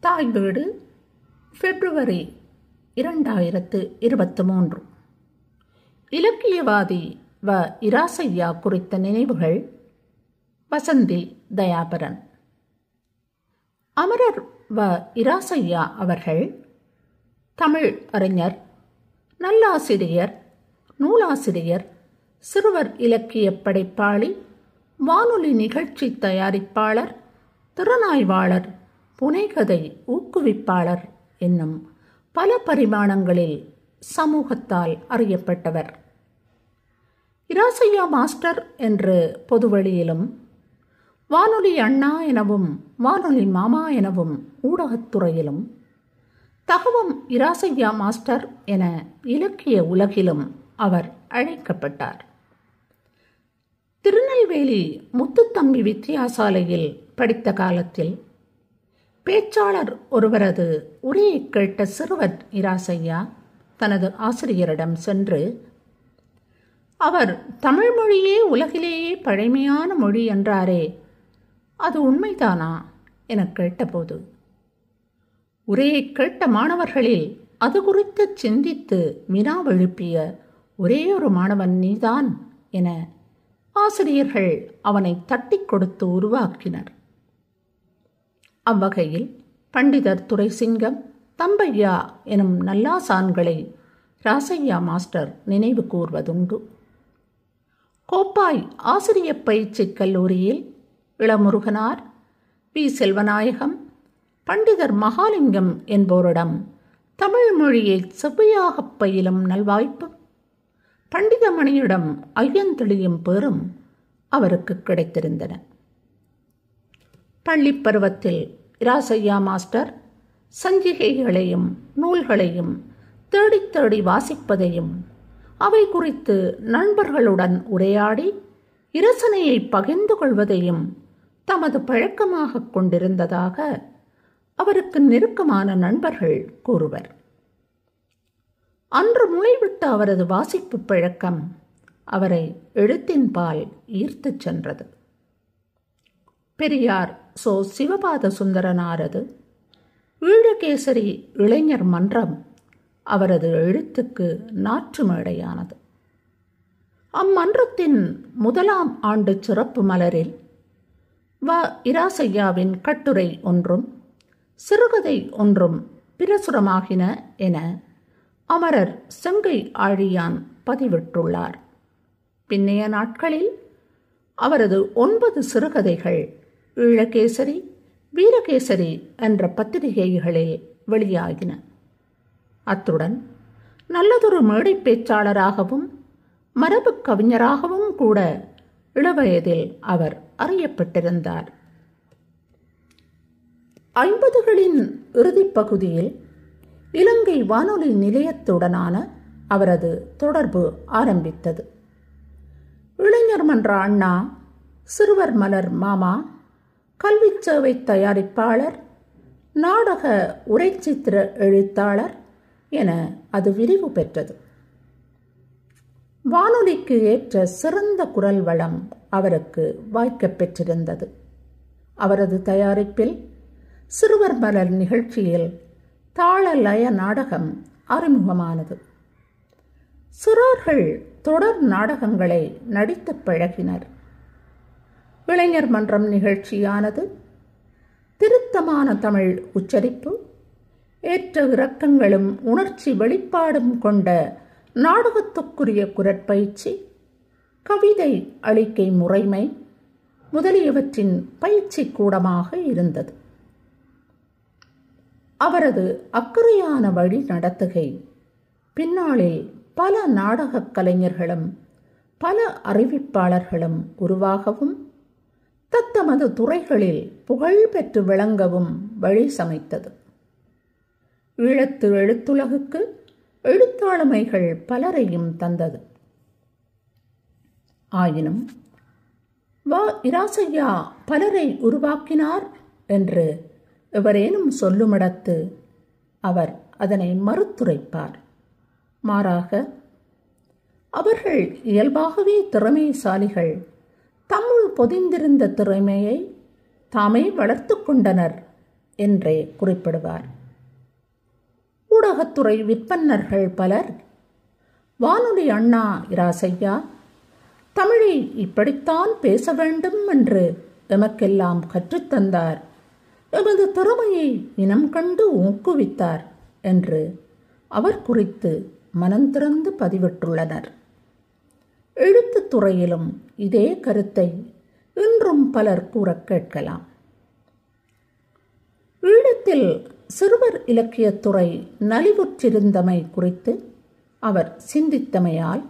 தாய் வீடு பிப்ரவரி இரண்டாயிரத்து இருபத்தி மூன்று. இலக்கியவாதி வ. இராசையா குறித்த நினைவுகள் வசந்தி தயாபரன். அமரர் வ. இராசையா அவர்கள் தமிழ் அறிஞர் நல்லாசிரியர் நூலாசிரியர் சிறுவர் இலக்கிய படைப்பாளி வானொலி நிகழ்ச்சி தயாரிப்பாளர் திறனாய்வாளர் புனைகதை ஊக்குவிப்பாளர் என்னும் பல பரிமாணங்களில் சமூகத்தால் அறியப்பட்டவர். இராசையா மாஸ்டர் என்று பொதுவழியிலும் வானொலி அண்ணா எனவும் வானொலி மாமா எனவும் ஊடகத்துறையிலும் தகவம் இராசையா மாஸ்டர் என இலக்கிய உலகிலும் அவர் அழைக்கப்பட்டார். திருநெல்வேலி முத்துத்தம்பி வித்தியாசாலையில் படித்த காலத்தில் பேச்சாளர் ஒருவரது உரையை கேட்ட சிறுவர் இராசையா தனது ஆசிரியரிடம் சென்று அவர் தமிழ் மொழியே உலகிலேயே பழமையான மொழி என்றாரே அது உண்மைதானா? என கேட்டபோது உரையை கேட்ட மாணவர்களில் அது குறித்து சிந்தித்து வினாவெழுப்பிய ஒரே ஒரு மாணவன் நீதான் என ஆசிரியர்கள் அவனை தட்டி கொடுத்து உருவாக்கினர். அவ்வகையில் பண்டிதர் துரைசிங்கம் தம்பையா எனும் நல்லாசான்களை ராசையா மாஸ்டர் நினைவு கூர்வதுண்டு. கோப்பாய் ஆசிரிய பயிற்சி கல்லூரியில் இளமுருகனார் பி செல்வநாயகம் பண்டிதர் மகாலிங்கம் என்போரிடம் தமிழ் மொழியை செவ்வையாகப் பயிலும் நல்வாய்ப்பு பண்டிதமணியிடம் ஐயந்தெளியும் பேரும் அவருக்கு கிடைத்திருந்தன. பள்ளிப் பருவத்தில் இராசையா மாஸ்டர் சஞ்சிகைகளையும் நூல்களையும் தேடித் தேடி வாசிப்பதையும் அவை குறித்து நண்பர்களுடன் உரையாடி இரசனையை பகிர்ந்து கொள்வதையும் தமது பழக்கமாக கொண்டிருந்ததாக அவருக்கு நெருக்கமான நண்பர்கள் கூறுவர். அன்று முளைவிட்ட அவரது வாசிப்பு பழக்கம் அவரை எழுத்தின்பால் ஈர்த்துச் சென்றது. பெரியார் சோ சிவபாத சுந்தரனாரது ஈழகேசரி இளைஞர் மன்றம் அவரது எழுத்துக்கு நாற்று மேடையானது. அம்மன்றத்தின் முதலாம் ஆண்டு சிறப்பு மலரில் வ. இராசையாவின் கட்டுரை ஒன்றும் சிறுகதை ஒன்றும் பிரசுரமாகின என அமரர் செங்கை ஆழியான் பதிவிட்டுள்ளார். பின்னைய நாட்களில் அவரது ஒன்பது சிறுகதைகள் ஈழகேசரி வீரகேசரி என்ற பத்திரிகைகளில் வெளியாகின. அத்துடன் நல்லதொரு மேடை பேச்சாளராகவும் மரபு கவிஞராகவும் கூட இளவயதில் அவர் அறியப்பட்டிருந்தார். ஐம்பதுகளின் இறுதிப்பகுதியில் இலங்கை வானொலி நிலையத்துடனான அவரது தொடர்பு ஆரம்பித்தது. இளைஞர் மன்ற அண்ணா சிறுவர் மலர் மாமா கல்விச் சேவை தயாரிப்பாளர் நாடக உரைச்சித்திர எழுத்தாளர் என அது விரிவு பெற்றது. வானொலிக்கு ஏற்ற சிறந்த குரல் வளம் அவருக்கு வாய்க்கப் பெற்றிருந்தது. அவரது தயாரிப்பில் சிறுவர் மலர் நிகழ்ச்சியில் தாள லய நாடகம் அறிமுகமானது. சிறார்கள் தொடர் நாடகங்களை நடித்து பழகினர். இளைஞர் மன்றம் நிகழ்ச்சியானது திருத்தமான தமிழ் உச்சரிப்பு ஏற்ற இறக்கங்களும் உணர்ச்சி வெளிப்பாடும் கொண்ட நாடகத்துக்குரிய குரற்பயிற்சி கவிதை அளிக்கை முறைமை முதலியவற்றின் பயிற்சி கூடமாக இருந்தது. அவரது அக்கறையான வழி நடத்துகை பின்னாளில் பல நாடகக் கலைஞர்களும் பல அறிவிப்பாளர்களும் உருவாகவும் தத்தமது துறைகளில் புகழ் பெற்று விளங்கவும் வழி சமைத்தது. ஈழத்து எழுத்துலகுக்கு எழுத்தாளுமைகள் பலரையும் தந்தது. ஆயினும் வ. இராசையா பலரை உருவாக்கினார் என்று எவரேனும் சொல்லுமிடத்து அவர் அதனை மறுத்துரைப்பார். மாறாக அவர்கள் இயல்பாகவே திறமைசாலிகள் பொதிந்திருந்த திறமையை தாமே வளர்த்து கொண்டனர் என்றே குறிப்பிடுவார். ஊடகத்துறை விற்பன்னர்கள் பலர் வானொலி அண்ணா இராசையா தமிழை இப்படித்தான் பேச வேண்டும் என்று எமக்கெல்லாம் கற்றுத்தந்தார் எமது திறமையை இனம் கண்டு ஊக்குவித்தார் என்று அவர் குறித்து மனந்திறந்து பதிவிட்டுள்ளனர். எழுத்துத்துறையிலும் இதே கருத்தை இன்றும் பலர் கூறக் கேட்கலாம். ஈழத்தில் சிறுவர் இலக்கியத்துறை நலிவுற்றிருந்தமை குறித்து அவர் சிந்தித்தமையால்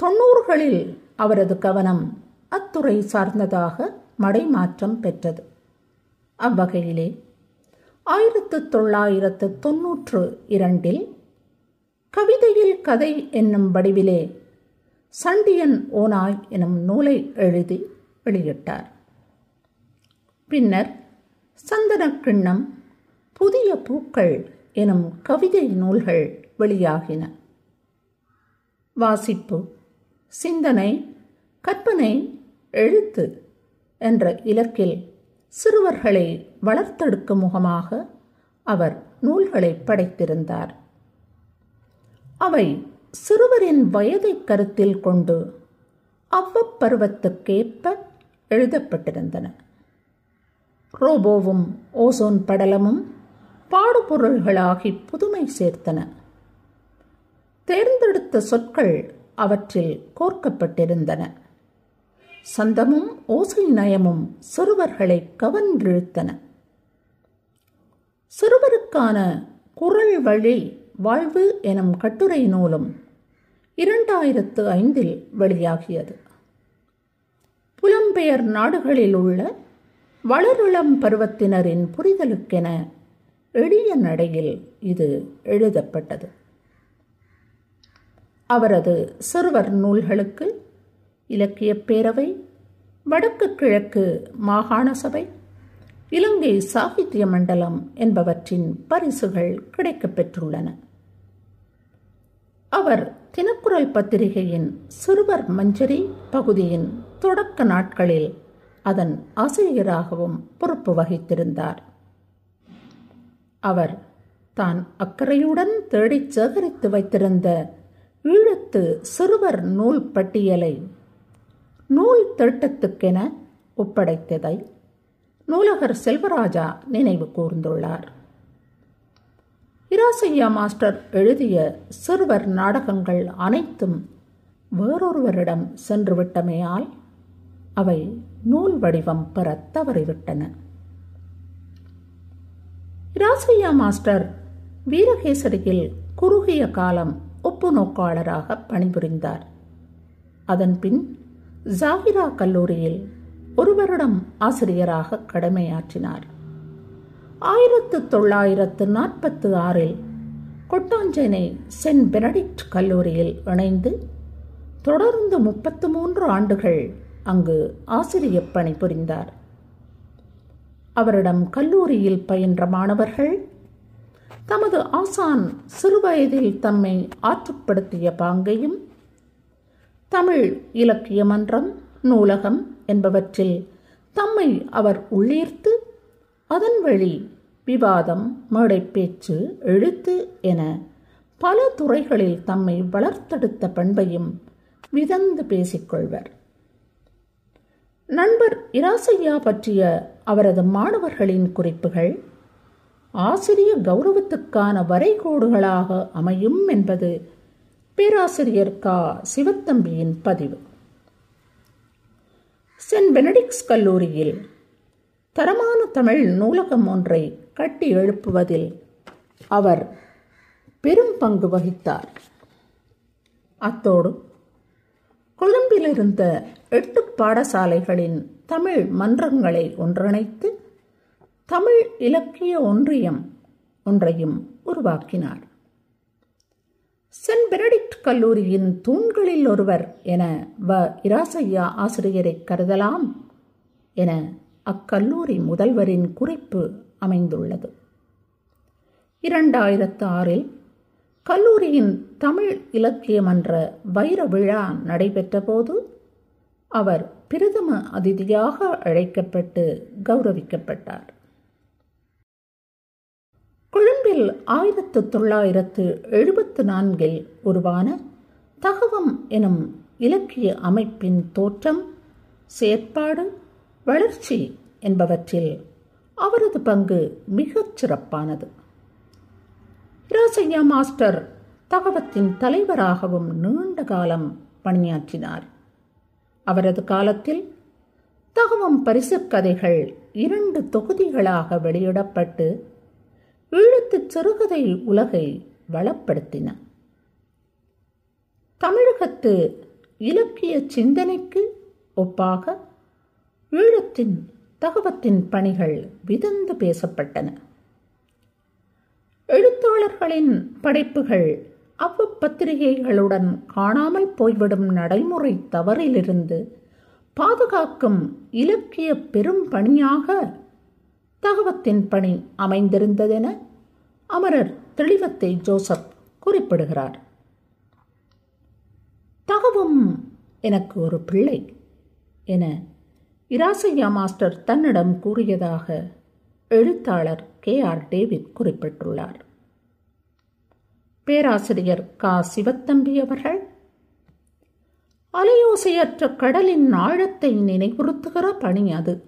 தொன்னூறுகளில் அவரது கவனம் அத்துறை சார்ந்ததாக மடைமாற்றம் பெற்றது. அவ்வகையிலே ஆயிரத்து தொள்ளாயிரத்து தொன்னூற்று இரண்டில் கவிதையில் கதை என்னும் வடிவிலே சண்டியன் ஓனாய் எனும் நூலை எழுதி வெளியிட்டார். பின்னர் சந்தனக்கிண்ணம் புதிய பூக்கள் எனும் கவிதை நூல்கள் வெளியாகின. வாசிப்பு சிந்தனை கற்பனை எழுத்து என்ற இலக்கில் சிறுவர்களை வளர்த்தெடுக்கும் முகமாக அவர் நூல்களை படைத்திருந்தார். அவை சிறுவரின் வயதை கருத்தில் கொண்டு அவ்வப்பருவத்துக்கேற்ப எழுதப்பட்டிருந்தன. ரோபோவும் ஓசோன் படலமும் பாடுபொருள்களாகி புதுமை சேர்த்தன. தேர்ந்தெடுத்த சொற்கள் அவற்றில் கோர்க்கப்பட்டிருந்தன. சந்தமும் ஓசை நயமும் சிறுவர்களை கவர்ந்திழுத்தன. சிறுவருக்கான குரல் வழி வாழ்வு எனும் கட்டுரை நூலும் இரண்டாயிரத்து ஐந்தில் வெளியாகியது. புலம்பெயர் நாடுகளில் உள்ள வளருளம் பருவத்தினரின் புரிதலுக்கென எளிய நடையில் இது எழுதப்பட்டது. அவரது சிறுவர் நூல்களுக்கு இலக்கியப் பேரவை வடக்கு கிழக்கு மாகாண சபை இலங்கை சாகித்ய மண்டலம் என்பவற்றின் பரிசுகள் கிடைக்கப் பெற்றுள்ளன. அவர் தினக்குரல் பத்திரிகையின் சிறுவர் மஞ்சரி பகுதியின் தொடக்க நாட்களில் அதன் ஆசிரியராகவும் பொறுப்பு வகித்திருந்தார். அவர் தான் அக்கறையுடன் தேடிச் சேகரித்து வைத்திருந்த ஈழத்து சிறுவர் நூல் பட்டியலை நூல் திட்டத்துக்கென ஒப்படைத்ததை நூலகர் செல்வராஜா நினைவு கூர்ந்துள்ளார். இராசையா மாஸ்டர் எழுதிய சிறுவர் நாடகங்கள் அனைத்தும் வேறொருவரிடம் சென்றுவிட்டமையால் அவை நூல் வடிவம் பெற தவறிவிட்டன ராசையா மாஸ்டர் வீரகேசரியில் குறுகிய காலம் ஒப்பு நோக்காளராக பணிபுரிந்தார். அதன்பின் ஜாகிரா கல்லூரியில் ஒரு வருடம் ஆசிரியராக கடமையாற்றினார். ஆயிரத்து தொள்ளாயிரத்து நாற்பத்து ஆறில் கொட்டாஞ்சேனை சென்ட் பெனடிக்ட் கல்லூரியில் இணைந்து தொடர்ந்து முப்பத்து மூன்று ஆண்டுகள் அங்கு ஆசிரியப் பணி புரிந்தார். அவரிடம் கல்லூரியில் பயின்ற மாணவர்கள் தமது ஆசான் சிறுவயதில் தம்மை ஆற்றுப்படுத்திய பாங்கையும் தமிழ் இலக்கிய மன்றம் நூலகம் என்பவற்றில் தம்மை அவர் உள்ளீர்த்து அதன் வழி விவாதம் மேடைப்பேச்சு எழுத்து என பல துறைகளில் தம்மை வளர்த்தெடுத்த பண்பையும் விதந்து பேசிக்கொள்வர் நண்பர் இராசையா பற்றிய அவரது மாணவர்களின் குறிப்புகள் ஆசிரிய கௌரவத்துக்கான வரைகோடுகளாக அமையும் என்பது பேராசிரியர் கா. சிவத்தம்பியின் பதிவு. சென்ட் பெனடிக்ஸ் கல்லூரியில் தரமான தமிழ் நூலகம் ஒன்றை கட்டி எழுப்புவதில் அவர் பெரும் பங்கு வகித்தார். அத்தோடு கொழும்பிலிருந்த எட்டு பாடசாலைகளின் தமிழ் மன்றங்களை ஒன்றிணைத்து தமிழ் இலக்கிய ஒன்றியம் ஒன்றையும் உருவாக்கினார். சென்ட் பெனடிக்ட் கல்லூரியின் தூண்களில் ஒருவர் என வ. இராசையா ஆசிரியரை கருதலாம் என அக்கல்லூரி முதல்வரின் குறிப்பு அமைந்துள்ளது. இரண்டாயிரத்து ஆறில் கல்லூரியின் தமிழ் இலக்கிய மன்ற வைர விழா நடைபெற்றபோது அவர் பிரதம அதிதியாக அழைக்கப்பட்டு கௌரவிக்கப்பட்டார். கொழும்பில் ஆயிரத்து தொள்ளாயிரத்து எழுபத்து நான்கில் உருவான தகவம் எனும் இலக்கிய அமைப்பின் தோற்றம் செயற்பாடு வளர்ச்சி என்பவற்றில் அவரது பங்கு மிகச் சிறப்பானது. ராசையா மாஸ்டர் தகவத்தின் தலைவராகவும் நீண்ட காலம் பணியாற்றினார். அவரது காலத்தில் தகவம் பரிசுக் கதைகள் இரண்டு தொகுதிகளாக வெளியிடப்பட்டு ஈழத்துச் சிறுகதை உலகை வளப்படுத்தின. தமிழகத்து இலக்கிய சிந்தனைக்கு ஒப்பாக ஈழத்தின் தகவத்தின் பணிகள் விதந்து பேசப்பட்டன. எழுத்தாளர்களின் படைப்புகள் அவ்வப்பத்திரிகைகளுடன் காணாமல் போய்விடும் நடைமுறை தவறிலிருந்து பாதுகாக்கும் இலக்கிய பெரும் பணியாக தகவத்தின் பணி அமைந்திருந்ததென அமரர் தெளிவத்தை ஜோசப் குறிப்பிடுகிறார். தகவும் எனக்கு ஒரு பிள்ளை என இராசையா மாஸ்டர் தன்னிடம் கூறியதாக எழுத்தாளர் கே ஆர் டேவிட் குறிப்பிட்டுள்ளார். பேராசிரியர் கா. சிவத்தம்பி அவர்கள். அலையோசையற்ற கடலின் ஆழத்தை நினைவுறுத்துகிற பணி அது.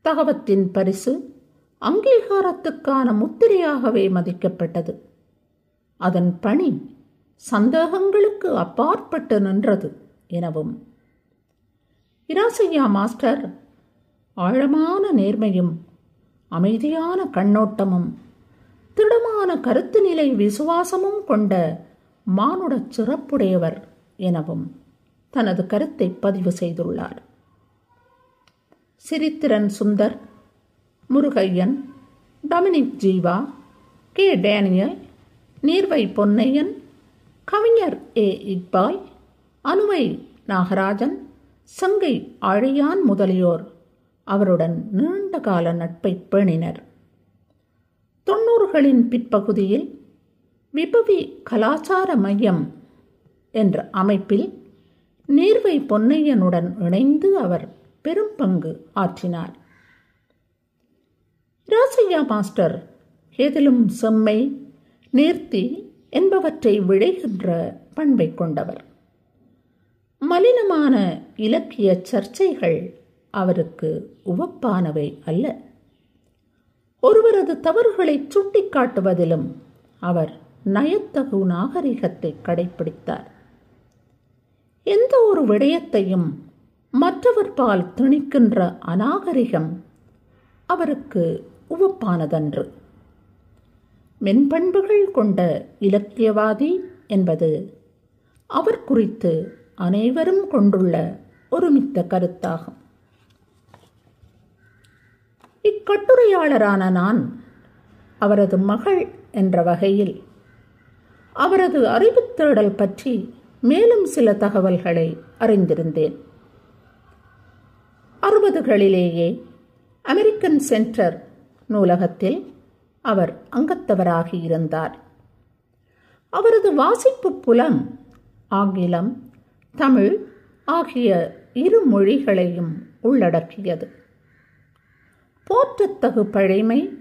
தகவத்தின் பரிசு அங்கீகாரத்துக்கான முத்திரையாகவே மதிக்கப்பட்டது. அதன் பணி சந்தேகங்களுக்கு அப்பாற்பட்டு நின்றது எனவும். இராசையா மாஸ்டர் ஆழமான நேர்மையும் அமைதியான கண்ணோட்டமும் திடமான கருத்து நிலை விசுவாசமும் கொண்ட மானுடச் சிறப்புடையவர் எனவும் தனது கருத்தை பதிவு செய்துள்ளார். Sirithiran Sundar Murugaiyan Dominic Jeeva K. Daniel Neervai Ponnaiyan கவிஞர் ஏ. இக்பால் அனுவை நாகராஜன் சங்கை ஆழியான் முதலியோர் அவருடன் நீண்ட கால நட்பை பேணினர். தொன்னூறுகளின் பிற்பகுதியில் விபவி கலாச்சார மையம் என்ற அமைப்பில் நீர்வை பொன்னையனுடன் இணைந்து அவர் பெரும் பங்கு ஆற்றினார். ராசையா மாஸ்டர் எதிலும் செம்மை நேர்த்தி என்பவற்றை விழைகின்ற பண்பை கொண்டவர். மலினமான இலக்கிய சர்ச்சைகள் அவருக்கு உவப்பானவை அல்ல. ஒருவரது தவறுகளை சுட்டிக்காட்டுவதிலும் அவர் நயத்தகு நாகரிகத்தை கடைபிடித்தார் எந்த ஒரு விடயத்தையும் மற்றவர் பால் திணிக்கின்ற அநாகரிகம் அவருக்கு உவப்பானதன்று. மென்பண்புகள் கொண்ட இலக்கியவாதி என்பது அவர் குறித்து அனைவரும் கொண்டுள்ள ஒருமித்த கருத்தாகும். இக்கட்டுரையாளரான நான் அவரது மகள் என்ற வகையில் அவரது அறிவு தேடல் பற்றி மேலும் சில தகவல்களை அறிந்திருந்தேன். அறுபதுகளிலேயே அமெரிக்கன் சென்டர் நூலகத்தில் அவர் அங்கத்தவராகி இருந்தார். அவரது வாசிப்பு புலம் ஆங்கிலம் தமிழ் ஆகிய இரு மொழிகளையும் உள்ளடக்கியது. போற்றத்தகு பழைமை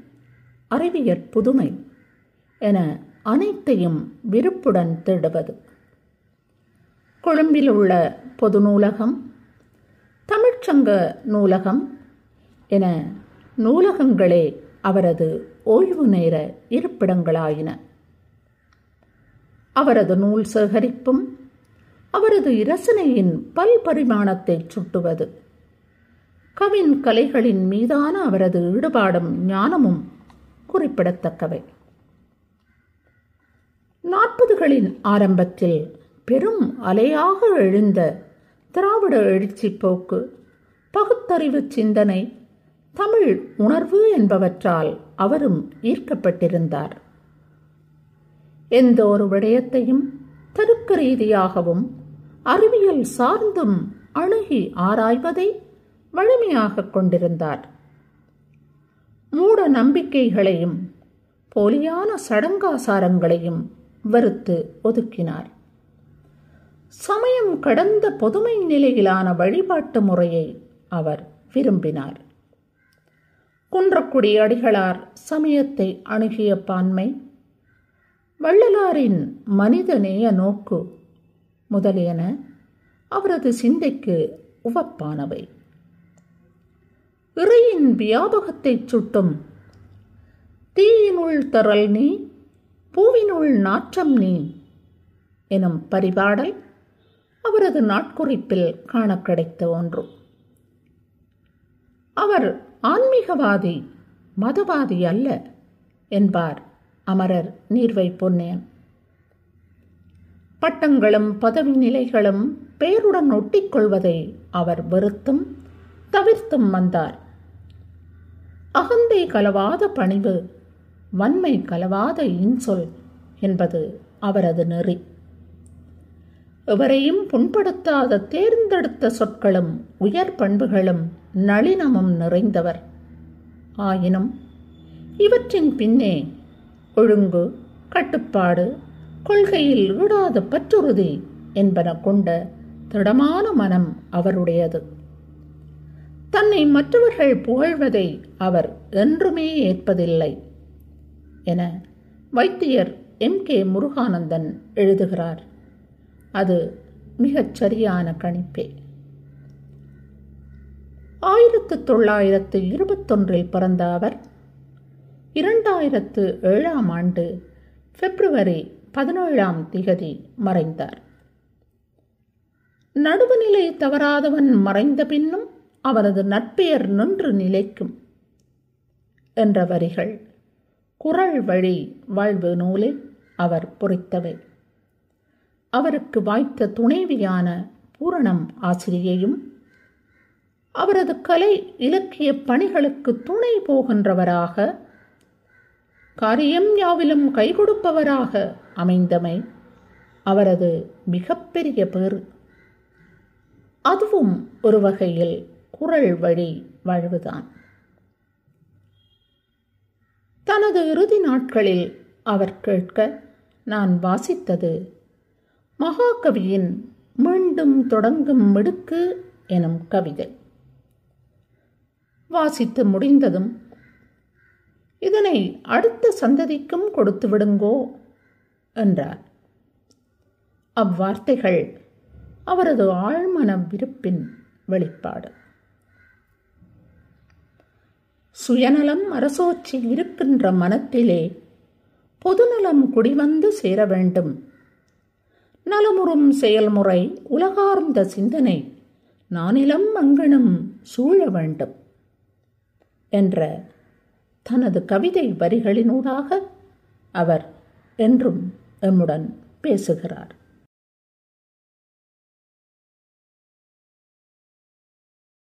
அறிவியற் புதுமை என அனைத்தையும் விருப்புடன் தேடுவது கொழும்பில் உள்ள பொது நூலகம் தமிழ்ச்சங்க நூலகம் என நூலகங்களே அவரது ஓய்வு நேர இருப்பிடங்களாயின. அவரது நூல் சேகரிப்பும் அவரது இரசனையின் பல்பரிமாணத்தை சுட்டுவது. கவின் கலைகளின் மீதான அவரது ஈடுபாடும் ஞானமும் குறிப்பிடத்தக்கவை. நாற்பதுகளின் ஆரம்பத்தில் பெரும் அலையாக எழுந்த திராவிட எழுச்சி போக்கு பகுத்தறிவு சிந்தனை தமிழ் உணர்வு என்பவற்றால் அவரும் ஈர்க்கப்பட்டிருந்தார். எந்த ஒரு விடயத்தையும் தருக்க ரீதியாகவும் அறிவியல் சார்ந்தும் அணுகி ஆராய்வதை வலிமையாக கொண்டிருந்தார். மூட நம்பிக்கைகளையும் போலியான சடங்காசாரங்களையும் வெறுத்து ஒதுக்கினார். சமயம் கடந்த பொதுமை நிலையிலான வழிபாட்டு முறையை அவர் விரும்பினார். குன்றக்குடி அடிகளார் சமயத்தை அணுகிய பான்மை வள்ளலாரின் மனிதநேய நோக்கு முதலியன அவரது சிந்தைக்கு உவப்பானவை. இறையின் வியாபகத்தைச் சுட்டும். தீயினுள் தரல் நீ பூவினுள் நாற்றம் நீ எனும் பரிபாடல் அவரது நாட்குறிப்பில் காண கிடைத்த ஒன்று. அவர் ஆன்மீகவாதி மதவாதி அல்ல என்பார் அமரர் நீர்வை பொன்னேன். பட்டங்களும் பதவி நிலைகளும் பெயருடன் ஒட்டிக்கொள்வதை அவர் வெறுத்தும் தவிர்த்தும் வந்தார். அகந்தை கலவாத பணிவு வன்மை கலவாத இன்சொல் என்பது அவரது நெறி. எவரையும் புண்படுத்தாத தேர்ந்தெடுத்த சொற்களும் உயர் பண்புகளும் நளினமும் நிறைந்தவர். ஆயினும் இவற்றின் பின்னே ஒழுங்கு கட்டுப்பாடு கொள்கையில் ஈடாத பற்றுறுதி என்பன கொண்ட திடமான மனம் அவருடையது. தன்னை மற்றவர்கள் புகழ்வதை அவர் என்றுமே ஏற்பதில்லை என வைத்தியர் எம். கே. முருகானந்தன் எழுதுகிறார். அது மிகச் சரியான கணிப்பே. ஆயிரத்து தொள்ளாயிரத்து இருபத்தொன்றில் பிறந்த அவர் இரண்டாயிரத்து ஏழாம் ஆண்டு பிப்ரவரி பதினேழாம் திகதி மறைந்தார். நடுவுநிலை தவறாதவன் மறைந்த பின்னும் அவரது நற்பெயர் நின்று நிலைக்கும் என்ற வரிகள். குரல் வழி வாழ்வு நூலில் அவர் பொறித்தவை. அவருக்கு வாய்த்த துணைவியான பூரணம் ஆசிரியையும் அவரது கலை இலக்கிய பணிகளுக்கு துணை போகின்றவராக காரியம் யாவிலும் கை கொடுப்பவராக அமைந்தமை அவரது மிகப்பெரிய பேறு. அதுவும் ஒரு வகையில் குரல் வழி வாழ்வுதான். தனது இறுதி நாட்களில் அவர் கேட்க நான் வாசித்தது மகாகவியின் மீண்டும் தொடங்கும் மிடுக்கு எனும் கவிதை. வாசித்து முடிந்ததும் இதனை அடுத்த சந்ததிக்கும் கொடுத்து விடுங்கோ என்றார். அவ்வார்த்தைகள் அவரது ஆழ்மன விருப்பின் வெளிப்பாடு. சுயநலம் அரசோச்சி இருக்கின்ற மனத்திலே பொதுநலம் குடிவந்து சேர வேண்டும். நலமுறும் செயல்முறை உலகார்ந்த சிந்தனை நானிலம் அங்கனும் சூழ வேண்டும் என்ற தனது கவிதை வரிகளினூடாக அவர் என்றும் எம்முடன் பேசுகிறார்.